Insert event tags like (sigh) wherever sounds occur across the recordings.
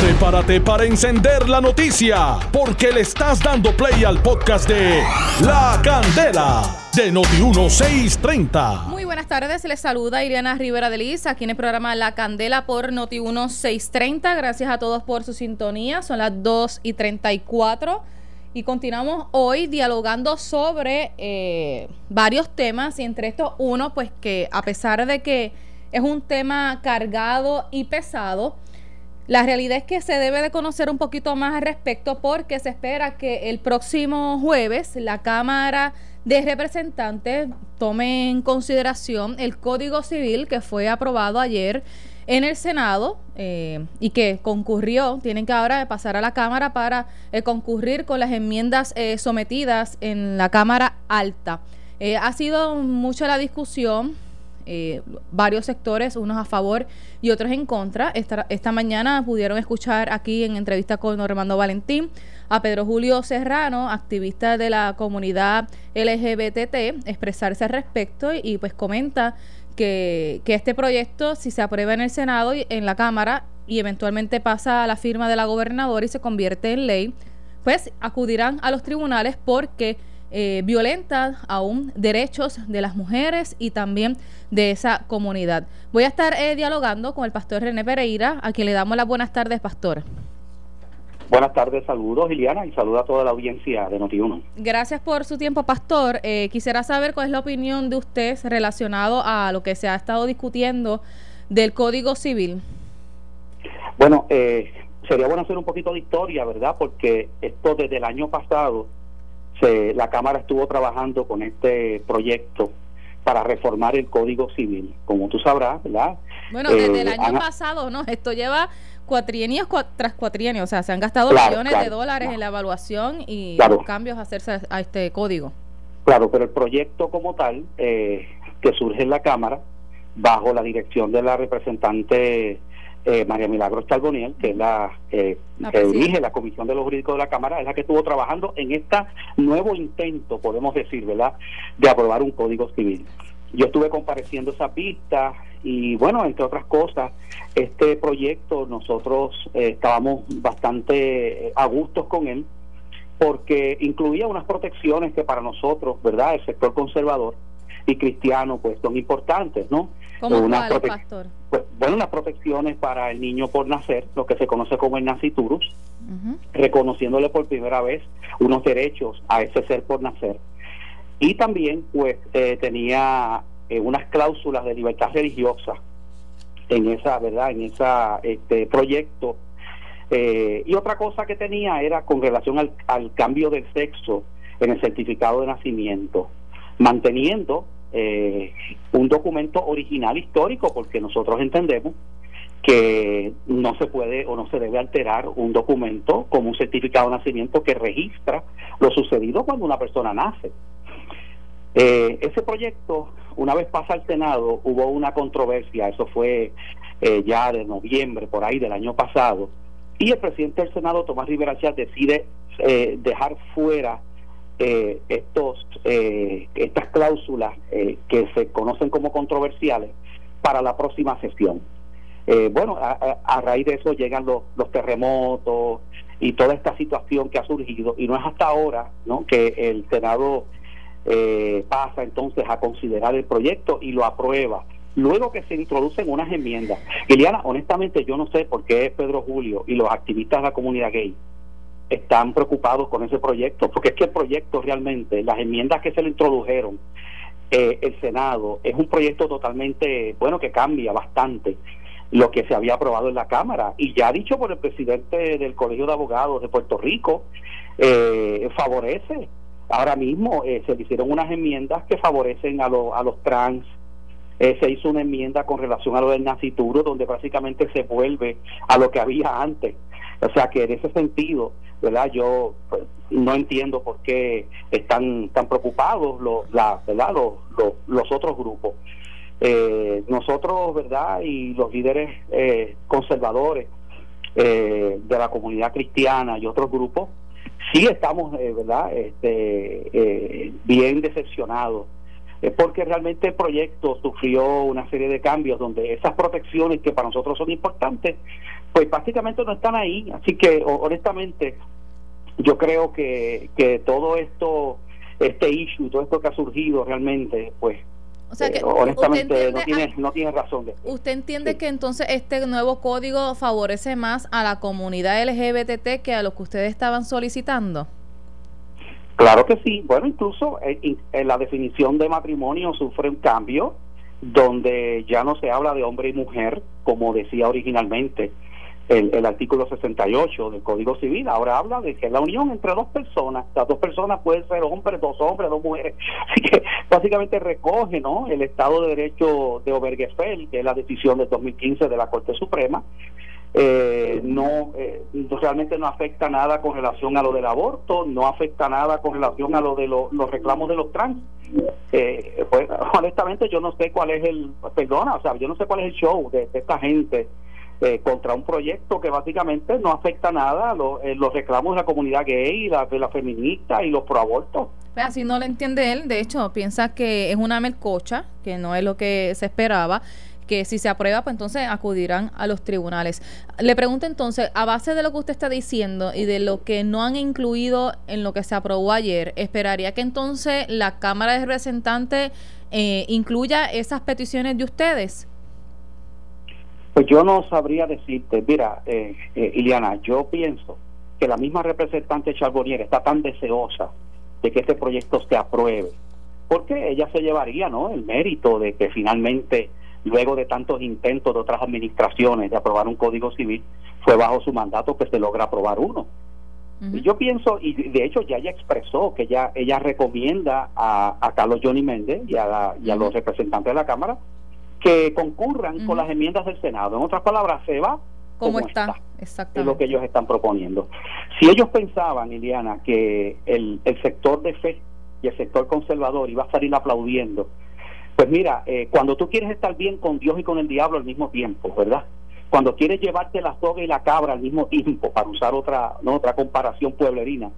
Prepárate para encender la noticia, porque le estás dando play al podcast de La Candela de Noti1630. Muy buenas tardes, les saluda Ileana Rivera de Liz, aquí en el programa La Candela por Noti1630. Gracias a todos por su sintonía, son las 2 y 34 y continuamos hoy dialogando sobre eh, varios temas y entre estos uno, pues que a pesar de que es un tema cargado y pesado, la realidad es que se debe de conocer un poquito más al respecto porque se espera que el próximo jueves la Cámara de Representantes tome en consideración el Código Civil que fue aprobado ayer en el Senado eh, y que concurrió, tienen que ahora pasar a la Cámara para eh, concurrir con las enmiendas eh, sometidas en la Cámara Alta. ha sido mucha la discusión, varios sectores, unos a favor y otros en contra. Esta, esta mañana pudieron escuchar aquí en entrevista con Normando Valentín a Pedro Julio Serrano, activista de la comunidad LGBTT, expresarse al respecto y pues comenta que, este proyecto, si se aprueba en el Senado y en la Cámara y eventualmente pasa a la firma de la gobernadora y se convierte en ley, pues acudirán a los tribunales porque eh, violenta aún derechos de las mujeres y también de esa comunidad. Voy a estar eh, dialogando con el pastor René Pereira, a quien le damos las buenas tardes, pastor. Buenas tardes, saludos Liliana y saludos a toda la audiencia de Notiuno. Gracias por su tiempo, Pastor. Eh, quisiera saber cuál es la opinión de usted relacionado a lo que se ha estado discutiendo del Código Civil. Bueno, eh, sería bueno hacer un poquito de historia, ¿verdad? Porque esto desde el año pasado, se, la Cámara estuvo trabajando con este proyecto para reformar el Código Civil, como tú sabrás, ¿verdad? Bueno, desde el eh, año pasado, ¿no? Esto lleva cuatrienios tras cuatrienios, o sea, se han gastado millones de dólares en la evaluación y los cambios a hacerse a este código. Claro, pero el proyecto como tal, eh, que surge en la Cámara, bajo la dirección de la representante eh, María Milagros Charboniel, que es la eh, que dirige la Comisión de los Jurídicos de la Cámara, es la que estuvo trabajando en este nuevo intento, podemos decir, ¿verdad?, de aprobar un código civil. Yo estuve compareciendo esa pista y bueno, entre otras cosas, este proyecto nosotros eh, estábamos bastante eh, a gustos con él porque incluía unas protecciones que para nosotros, ¿verdad? El sector conservador y cristiano pues son importantes, ¿no? ¿Cómo pastor? Pues, bueno, unas protecciones para el niño por nacer, lo que se conoce como el naciturus, reconociéndole por primera vez unos derechos a ese ser por nacer. Y también pues eh, tenía eh, unas cláusulas de libertad religiosa en esa verdad en esa este proyecto eh, y otra cosa que tenía era con relación al, cambio del sexo en el certificado de nacimiento manteniendo eh, un documento original histórico porque nosotros entendemos que no se puede o no se debe alterar un documento como un certificado de nacimiento que registra lo sucedido cuando una persona nace. ese proyecto una vez pasa al Senado, hubo una controversia, eso fue eh, ya de noviembre, por ahí del año pasado, y el presidente del Senado, Tomás Rivera decide eh, dejar fuera eh, estos estas cláusulas que se conocen como controversiales para la próxima sesión. bueno, a, raíz de eso llegan los, los terremotos y toda esta situación que ha surgido, y no es hasta ahora ¿no? que el Senado eh, pasa entonces a considerar el proyecto y lo aprueba. Luego que se introducen unas enmiendas. Liliana, honestamente yo no sé por qué Pedro Julio y los activistas de la comunidad gay están preocupados con ese proyecto, porque es que el proyecto realmente, las enmiendas que se le introdujeron, eh, el Senado, es un proyecto totalmente, bueno, que cambia bastante lo que se había aprobado en la Cámara y ya dicho por el presidente del Colegio de Abogados de Puerto Rico, eh, favorece Ahora mismo eh, se hicieron unas enmiendas que favorecen a, a los trans. Eh, se hizo una enmienda con relación a lo del nacituro, donde básicamente se vuelve a lo que había antes. O sea que en ese sentido, ¿verdad? Yo pues, no entiendo por qué están tan preocupados los, la, ¿verdad? Los, los, otros grupos. Eh, nosotros, ¿verdad? Y los líderes conservadores de la comunidad cristiana y otros grupos, sí estamos, eh, ¿verdad?, este, eh, bien decepcionados, es porque realmente el proyecto sufrió una serie de cambios donde esas protecciones que para nosotros son importantes, pues prácticamente no están ahí. Así que honestamente yo creo que, que todo esto, este issue, todo esto que ha surgido realmente, pues o sea que eh, honestamente no tiene, no tiene razón de ¿Usted entiende que entonces este nuevo código favorece más a la comunidad LGBT que a lo que ustedes estaban solicitando? Claro que sí. Bueno, incluso en, la definición de matrimonio sufre un cambio donde ya no se habla de hombre y mujer, como decía originalmente el, artículo 68 del Código Civil. Ahora habla de que la unión entre dos personas. Las dos personas pueden ser hombres, dos hombres, dos mujeres. (laughs) Así que básicamente recoge ¿no? el Estado de Derecho de Obergefell, que es la decisión del 2015 de la Corte Suprema, eh, no eh, realmente no afecta nada con relación a lo del aborto, no afecta nada con relación a lo de los reclamos de los trans. Eh, pues (laughs) honestamente yo no sé cuál es el, perdona, o sea, yo no sé cuál es el show de, esta gente eh, contra un proyecto que básicamente no afecta nada a los reclamos de la comunidad gay, la, de la feminista y los proabortos. Así no lo entiende él, de hecho piensa que es una melcocha, que no es lo que se esperaba que si se aprueba, pues entonces acudirán a los tribunales. Le pregunto entonces, a base de lo que usted está diciendo y de lo que no han incluido en lo que se aprobó ayer, ¿esperaría que entonces la Cámara de Representantes eh, incluya esas peticiones de ustedes? Pues yo no sabría decirte, mira, eh, eh, Iliana, yo pienso que la misma representante Charbonnier está tan deseosa de que este proyecto se apruebe, porque ella se llevaría ¿no? el mérito de que finalmente luego de tantos intentos de otras administraciones de aprobar un código civil, fue bajo su mandato que se logra aprobar uno. Y yo pienso, y de hecho ya ella expresó que ella, ella recomienda a, Carlos Johnny Méndez y a, los representantes de la Cámara que concurran con las enmiendas del Senado. En otras palabras, se va como, está. Exactamente. Es lo que ellos están proponiendo. Si ellos pensaban, Iliana, que el, el sector de fe y el sector conservador iba a salir aplaudiendo pues mira, eh, cuando tú quieres estar bien con Dios y con el diablo al mismo tiempo, ¿verdad? Cuando quieres llevarte la soga y la cabra al mismo tiempo, para usar otra, ¿no? otra comparación pueblerina,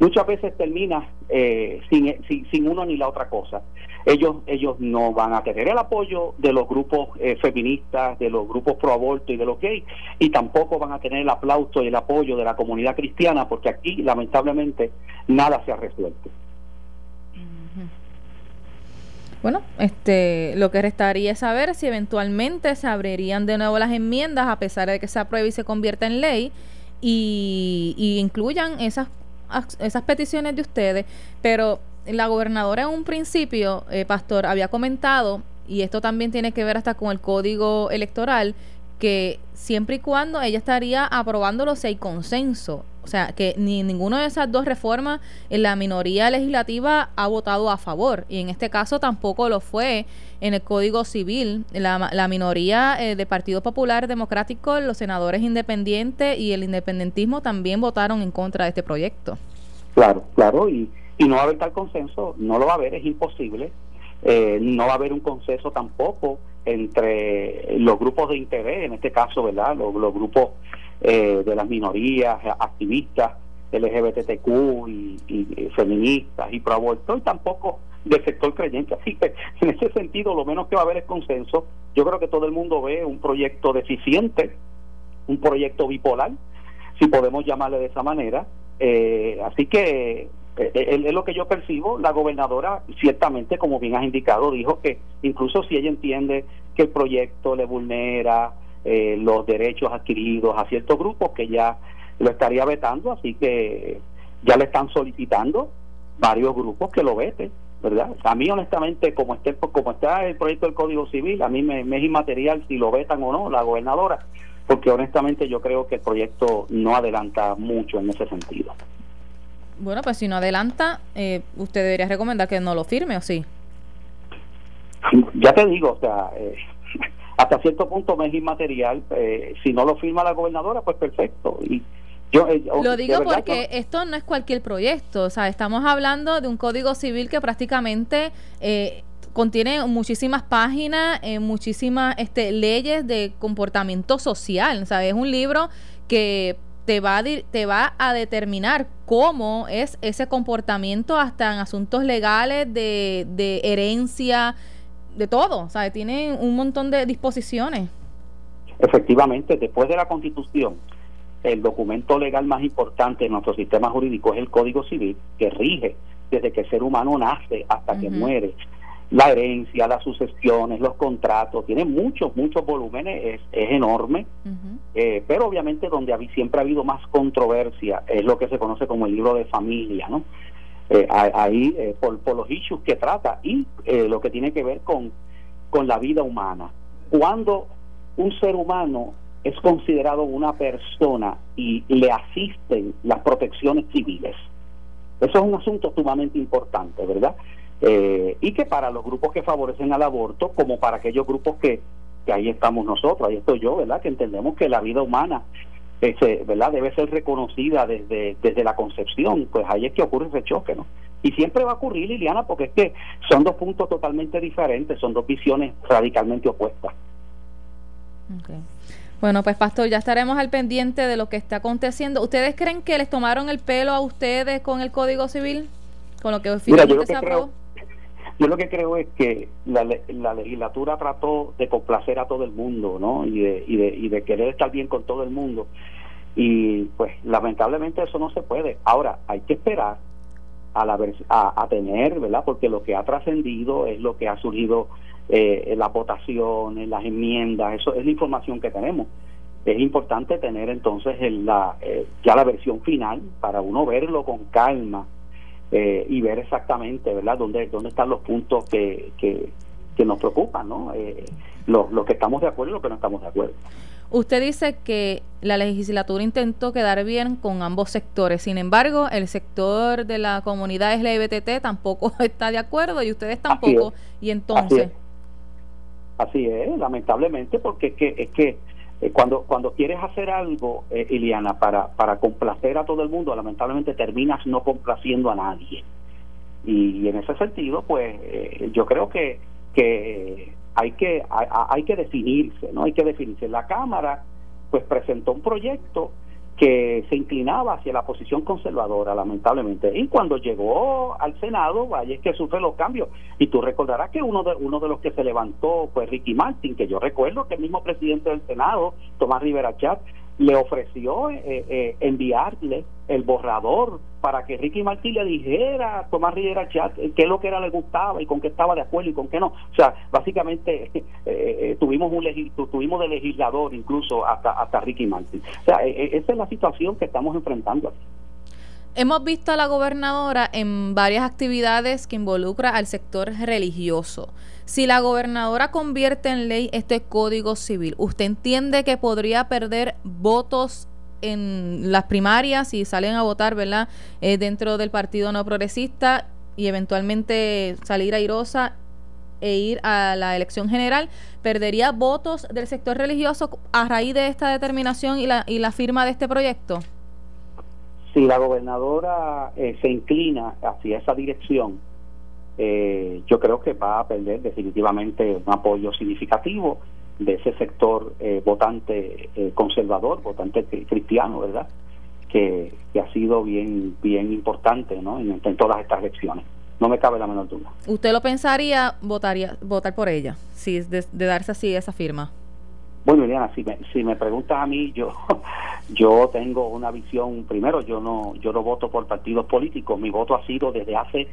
muchas veces termina eh, sin, sin, uno ni la otra cosa. Ellos, ellos no van a tener el apoyo de los grupos eh, feministas, de los grupos pro aborto y de los gays, y tampoco van a tener el aplauso y el apoyo de la comunidad cristiana, porque aquí lamentablemente nada se ha resuelto. Bueno, este, lo que restaría es saber si eventualmente se abrirían de nuevo las enmiendas a pesar de que se apruebe y se convierta en ley y, incluyan esas, esas peticiones de ustedes. Pero la gobernadora en un principio, eh, Pastor, había comentado, y esto también tiene que ver hasta con el código electoral, que siempre y cuando ella estaría aprobándolo si hay consenso. O sea, que ni ninguna de esas dos reformas en la minoría legislativa ha votado a favor. Y en este caso tampoco lo fue en el Código Civil. La, la minoría eh, de Partido Popular Democrático, los senadores independientes y el independentismo también votaron en contra de este proyecto. Claro, claro. Y, y no va a haber tal consenso. No lo va a haber, es imposible. Eh, no va a haber un consenso tampoco entre los grupos de interés, en este caso, ¿verdad? Los, grupos eh, de las minorías, activistas, LGBTQ y, feministas y pro aborto, y tampoco del sector creyente. Así que (laughs) en ese sentido, lo menos que va a haber es consenso. Yo creo que todo el mundo ve un proyecto deficiente, un proyecto bipolar, si podemos llamarle de esa manera. Eh, así que eh, eh, es lo que yo percibo. La gobernadora, ciertamente, como bien has indicado, dijo que incluso si ella entiende que el proyecto le vulnera eh, los derechos adquiridos a ciertos grupos, que ya lo estaría vetando, así que ya le están solicitando varios grupos que lo veten, ¿verdad? A mí, honestamente, como, esté, como está el proyecto del Código Civil, a mí me, me es inmaterial si lo vetan o no la gobernadora, porque honestamente yo creo que el proyecto no adelanta mucho en ese sentido. Bueno, pues si no adelanta, eh, usted debería recomendar que no lo firme, ¿o sí? Ya te digo, o sea, eh, hasta cierto punto me es inmaterial. Eh, si no lo firma la gobernadora, pues perfecto. Y yo, lo digo porque esto no es cualquier proyecto, o sea, estamos hablando de un código civil que prácticamente contiene muchísimas páginas, muchísimas este, leyes de comportamiento social, o sea, es un libro que te va, a, te va a determinar cómo es ese comportamiento hasta en asuntos legales de, de herencia, de todo. O sea, tiene un montón de disposiciones. efectivamente, después de la Constitución, el documento legal más importante en nuestro sistema jurídico es el Código Civil, que rige desde que el ser humano nace hasta que muere. La herencia, las sucesiones, los contratos, tiene muchos, muchos volúmenes, es, enorme, eh, pero obviamente donde siempre ha habido más controversia es lo que se conoce como el libro de familia, ¿no? Eh, ahí, eh, por, por, los issues que trata y lo que tiene que ver con, con la vida humana. Cuando un ser humano es considerado una persona y le asisten las protecciones civiles. Eso es un asunto sumamente importante, ¿verdad? Eh, y que para los grupos que favorecen al aborto, como para aquellos grupos que, que ahí estamos nosotros, ahí estoy yo, ¿verdad? Que entendemos que la vida humana ese, ¿verdad? debe ser reconocida desde, desde la concepción, pues ahí es que ocurre ese choque, ¿no? Y siempre va a ocurrir, Liliana, porque es que son dos puntos totalmente diferentes, son dos visiones radicalmente opuestas. Okay. Bueno, pues pastor, ya estaremos al pendiente de lo que está aconteciendo. ¿Ustedes creen que les tomaron el pelo a ustedes con el Código Civil? Con lo que finalmente se aprobó. Yo lo que creo es que la, la, legislatura trató de complacer a todo el mundo, ¿no? Y de, y, de, y de querer estar bien con todo el mundo. Y pues lamentablemente eso no se puede. Ahora, hay que esperar a, la, a, a tener, ¿verdad? Porque lo que ha trascendido es lo que ha surgido eh, en las votaciones, las enmiendas, eso es la información que tenemos. Es importante tener entonces la, eh, ya la versión final para uno verlo con calma eh, y ver exactamente, ¿verdad?, dónde, dónde están los puntos que, que, nos preocupan, ¿no? Eh, los lo que estamos de acuerdo y los que no estamos de acuerdo. Usted dice que la legislatura intentó quedar bien con ambos sectores, sin embargo, el sector de la comunidad LGBT tampoco (laughs) está de acuerdo y ustedes tampoco, y entonces... Así es, lamentablemente, porque es que, es que eh, cuando, cuando quieres hacer algo, eh, Iliana, para, para complacer a todo el mundo, lamentablemente terminas no complaciendo a nadie. Y, en ese sentido, pues eh, yo creo que, que hay que hay, que definirse, ¿no? Hay que definirse. La Cámara, pues presentó un proyecto que se inclinaba hacia la posición conservadora, lamentablemente. Y cuando llegó al Senado, vaya es que sufre los cambios. Y tú recordarás que uno de, uno de los que se levantó fue Ricky Martin, que yo recuerdo que el mismo presidente del Senado, Tomás Rivera Chat, le ofreció eh, eh, enviarle el borrador para que Ricky Martí le dijera a Tomás Rivera Chat qué es lo que era le gustaba y con qué estaba de acuerdo y con qué no. O sea, básicamente (laughs) eh, tuvimos un tuvimos de legislador incluso hasta, hasta Ricky Martin. O sea, esa es la situación que estamos enfrentando aquí. Hemos visto a la gobernadora en varias actividades que involucra al sector religioso. Si la gobernadora convierte en ley este código civil, ¿usted entiende que podría perder votos en las primarias si salen a votar, ¿verdad? Eh, dentro del partido no progresista y eventualmente salir airosa e ir a la elección general, ¿perdería votos del sector religioso a raíz de esta determinación y la, y la firma de este proyecto? Si la gobernadora eh, se inclina hacia esa dirección, eh, yo creo que va a perder definitivamente un apoyo significativo de ese sector eh, votante conservador, votante cristiano, ¿verdad? Que, ha sido bien bien importante ¿no? en, todas estas elecciones. No me cabe la menor duda. ¿Usted lo pensaría votaría votar por ella, si de, de darse así esa firma? Bueno, Eliana, si me, si me preguntas a mí, yo yo tengo una visión, primero, yo no yo no voto por partidos políticos, mi voto ha sido desde hace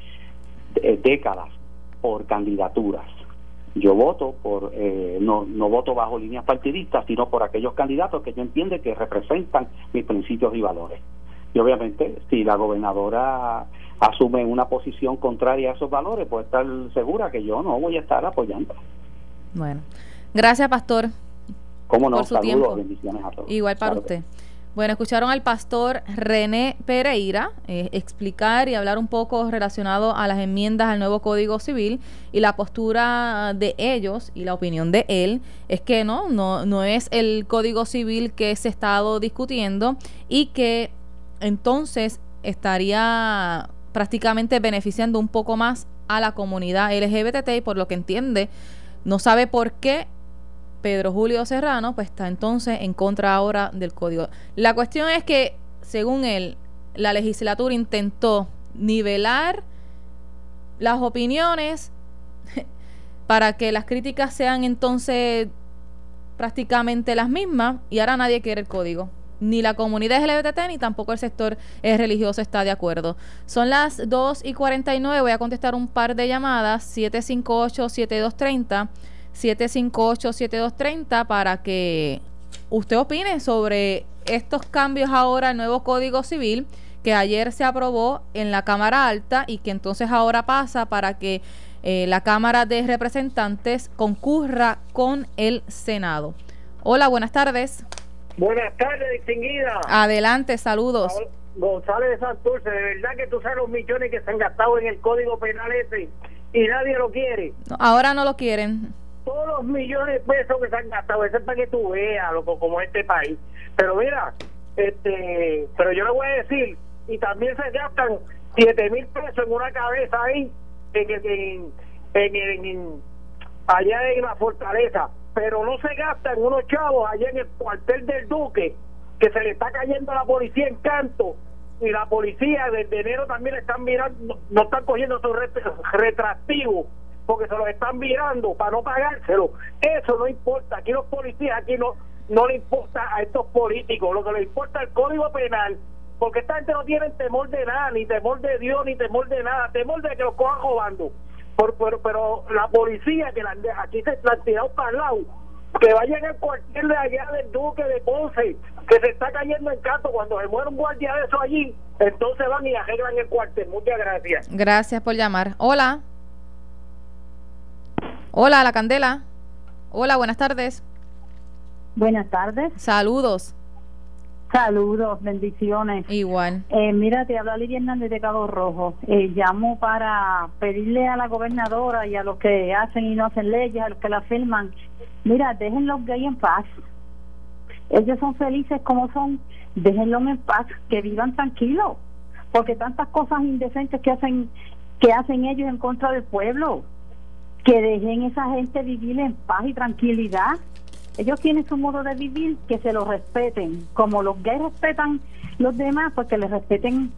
eh, décadas por candidaturas. Yo voto por, eh, no, no voto bajo líneas partidistas, sino por aquellos candidatos que yo entiendo que representan mis principios y valores. Y obviamente, si la gobernadora asume una posición contraria a esos valores, puede estar segura que yo no voy a estar apoyando. Bueno, gracias, Pastor. ¿Cómo no? Por su tiempo. Igual para usted. Bueno, escucharon al pastor René Pereira eh, explicar y hablar un poco relacionado a las enmiendas al nuevo Código Civil y la postura de ellos y la opinión de él es que no, no, no es el Código Civil que se ha estado discutiendo y que entonces estaría prácticamente beneficiando un poco más a la comunidad LGBT y por lo que entiende no sabe por qué Pedro Julio Serrano, pues está entonces en contra ahora del código. La cuestión es que, según él, la legislatura intentó nivelar las opiniones (laughs) para que las críticas sean entonces prácticamente las mismas y ahora nadie quiere el código. Ni la comunidad LGBT ni tampoco el sector religioso está de acuerdo. Son las 2 y 49. Voy a contestar un par de llamadas. 758-7230. 758-7230 para que usted opine sobre estos cambios ahora al nuevo Código Civil que ayer se aprobó en la Cámara Alta y que entonces ahora pasa para que eh, la Cámara de Representantes concurra con el Senado. Hola, buenas tardes. Buenas tardes, distinguida. Adelante, saludos. González de Santurce, de verdad que tú sabes los millones que se han gastado en el Código Penal ese y nadie lo quiere. ahora no lo quieren. Todos los millones de pesos que se han gastado, eso es para que tú veas, loco, como este país. Pero mira, este, pero yo le voy a decir, y también se gastan 7 mil pesos en una cabeza ahí, en, en, en, allá en la fortaleza, pero no se gastan unos chavos allá en el cuartel del Duque, que se le está cayendo a la policía en canto, y la policía desde enero también están mirando, no, están cogiendo su retractivos porque se los están mirando para no pagárselo. Eso no importa. Aquí los policías, aquí no, no le importa a estos políticos. Lo que le importa es el código penal porque esta gente no tiene temor de nada, ni temor de Dios, ni temor de nada, temor de que los cojan robando. Por, pero, la policía que aquí se la han tirado para el lado, que vayan al cuartel de allá del Duque de Ponce, que se está cayendo en canto cuando se muere un guardia de eso allí, entonces van y arreglan el cuartel. Muchas gracias. Gracias por llamar. Hola. Hola, la candela. Hola, buenas tardes. Buenas tardes. Saludos. Saludos, bendiciones. Igual. Eh, mira, te habla Lidia Hernández de Cabo Rojo. Eh, llamo para pedirle a la gobernadora y a los que hacen y no hacen leyes, a los que la firman, mira, dejen los gays en paz. Ellos son felices como son, déjenlos en paz, que vivan tranquilos, porque tantas cosas indecentes que hacen que hacen ellos en contra del pueblo, que dejen esa gente vivir en paz y tranquilidad ellos tienen su modo de vivir, que se lo respeten. Como los gays respetan los demás, pues que les respeten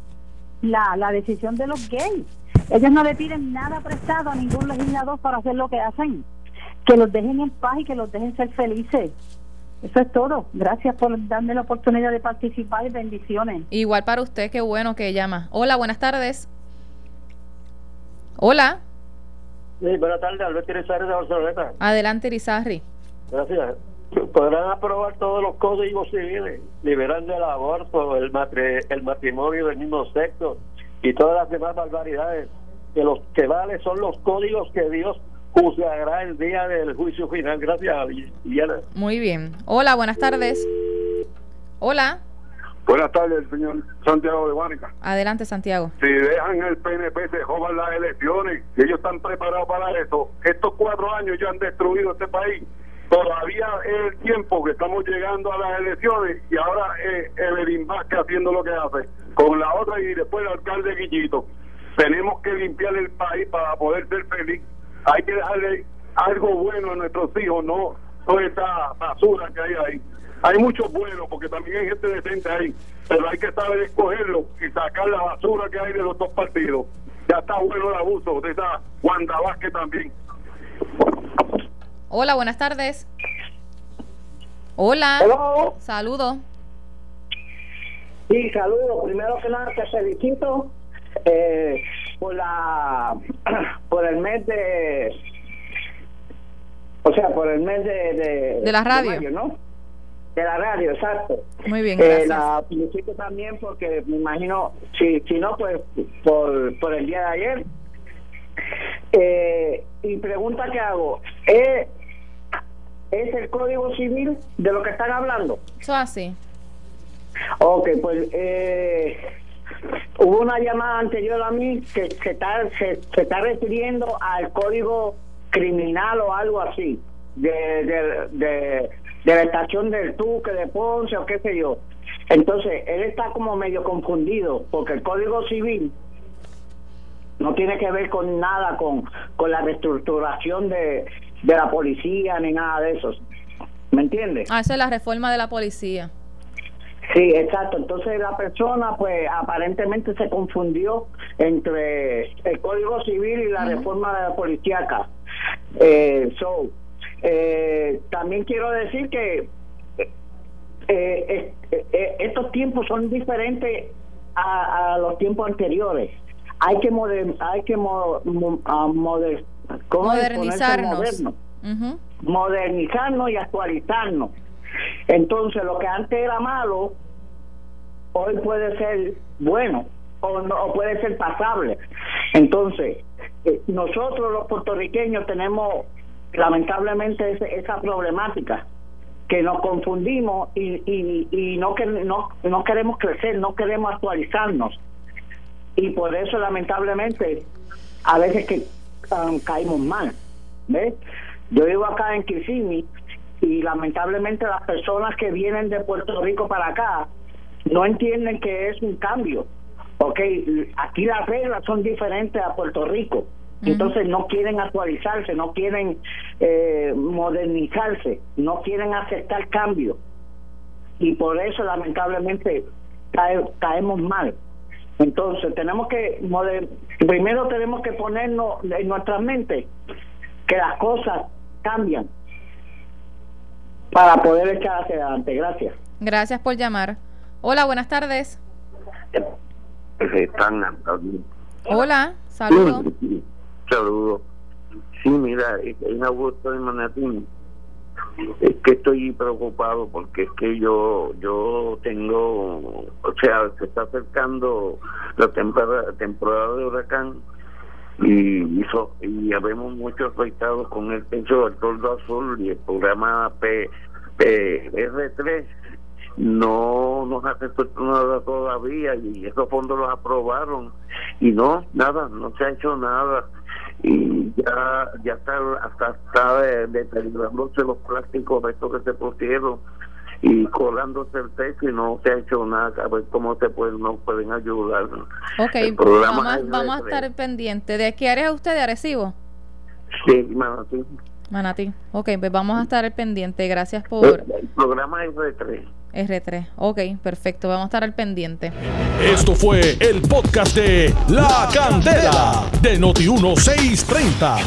la, la decisión de los gays. Ellos no le piden nada prestado a ningún legislador para hacer lo que hacen. Que los dejen en paz y que los dejen ser felices. Eso es todo. Gracias por darme la oportunidad de participar y bendiciones. Igual para usted, qué bueno que llama. Hola, buenas tardes. Hola. Sí, buenas tardes, Alberto Irizarri de Barcelona. Adelante, Irizarri. Gracias. Podrán aprobar todos los códigos civiles, liberar del aborto, el, el matrimonio del mismo sexo y todas las demás barbaridades. Que los que vale son los códigos que Dios juzgará el día del juicio final. Gracias, Diana. Muy bien. Hola, buenas tardes. Hola. Buenas tardes, señor Santiago de Guánica. Adelante, Santiago. Si dejan el PNP, se jodan las elecciones y ellos están preparados para eso. Estos cuatro años ya han destruido este país todavía es el tiempo que estamos llegando a las elecciones y ahora es Evelyn Vázquez haciendo lo que hace con la otra y después el alcalde Guillito. Tenemos que limpiar el país para poder ser feliz. Hay que dejarle algo bueno a nuestros hijos, no toda esta basura que hay ahí. Hay muchos buenos, porque también hay gente decente ahí, pero hay que saber escogerlo y sacar la basura que hay de los dos partidos. Ya está bueno el abuso de esa Wanda Vázquez también. Hola, buenas tardes. Hola. Saludos. Sí, saludos. Primero que nada, te felicito eh, por la (clears throat) por el mes de o sea, por el mes de de, la radio, de ¿no? De la radio, exacto. Muy bien, eh, gracias. la felicito también porque me imagino, si, si no, pues por, por el día de ayer. Eh, y pregunta que hago, ¿es es el Código Civil de lo que están hablando. Eso así. Ok, pues eh, hubo una llamada anterior a mí que se está, se, está refiriendo al Código Criminal o algo así, de, de, de, de la estación del Tuque, de Ponce o qué sé yo. Entonces, él está como medio confundido, porque el Código Civil no tiene que ver con nada con, con la reestructuración de, de la policía ni nada de eso. ¿Me entiendes? Ah, esa es la reforma de la policía. Sí, exacto. Entonces la persona, pues aparentemente se confundió entre el Código Civil y la reforma de la policía acá. Eh, so, Eh, también quiero decir que eh, eh, estos tiempos son diferentes a, los tiempos anteriores. Hay que hay que modernizarnos. Modernizarnos y actualizarnos. Entonces, lo que antes era malo, hoy puede ser bueno o, o puede ser pasable. Entonces, eh, nosotros los puertorriqueños tenemos lamentablemente esa problemática que nos confundimos y, y, y no, que, no, no queremos crecer, no queremos actualizarnos. Y por eso, lamentablemente, a veces que um, caímos mal. ¿ves? Yo vivo acá en Kissimmee y lamentablemente las personas que vienen de Puerto Rico para acá no entienden que es un cambio. Ok, aquí las reglas son diferentes a Puerto Rico. Entonces no quieren actualizarse, no quieren eh, modernizarse, no quieren aceptar cambio. Y por eso lamentablemente caemos mal. Entonces tenemos que, primero tenemos que ponernos en nuestra mente que las cosas cambian para poder echar hacia adelante. Gracias. Gracias por llamar. Hola, buenas tardes. Hola, saludos. Saludos. Sí, mira, en Augusto de Manatín es que estoy preocupado porque es que yo yo tengo, o sea, se está acercando la temporada, temporada de huracán y y habemos muchos afectados con el techo del toldo azul y el programa P, PR3 no nos ha resuelto nada todavía y esos fondos los aprobaron. Y no, nada, no se ha hecho nada y ya ya está hasta está deteriorándose los plásticos estos que se pusieron y colándose el techo y no se ha hecho nada a ver cómo se pueden nos pueden ayudar. Ok vamos, vamos a estar pendientes. De qué área es usted de Arecibo sí Manatí. Manatí. Ok pues vamos a estar pendiente. Gracias por el, programa es R3 R3. Ok, perfecto. Vamos a estar al pendiente. Esto fue el podcast de La Candela de Noti1630.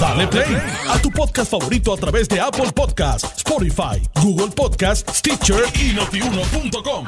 Dale play a tu podcast favorito a través de Apple Podcasts, Spotify, Google Podcasts, Stitcher y notiuno.com.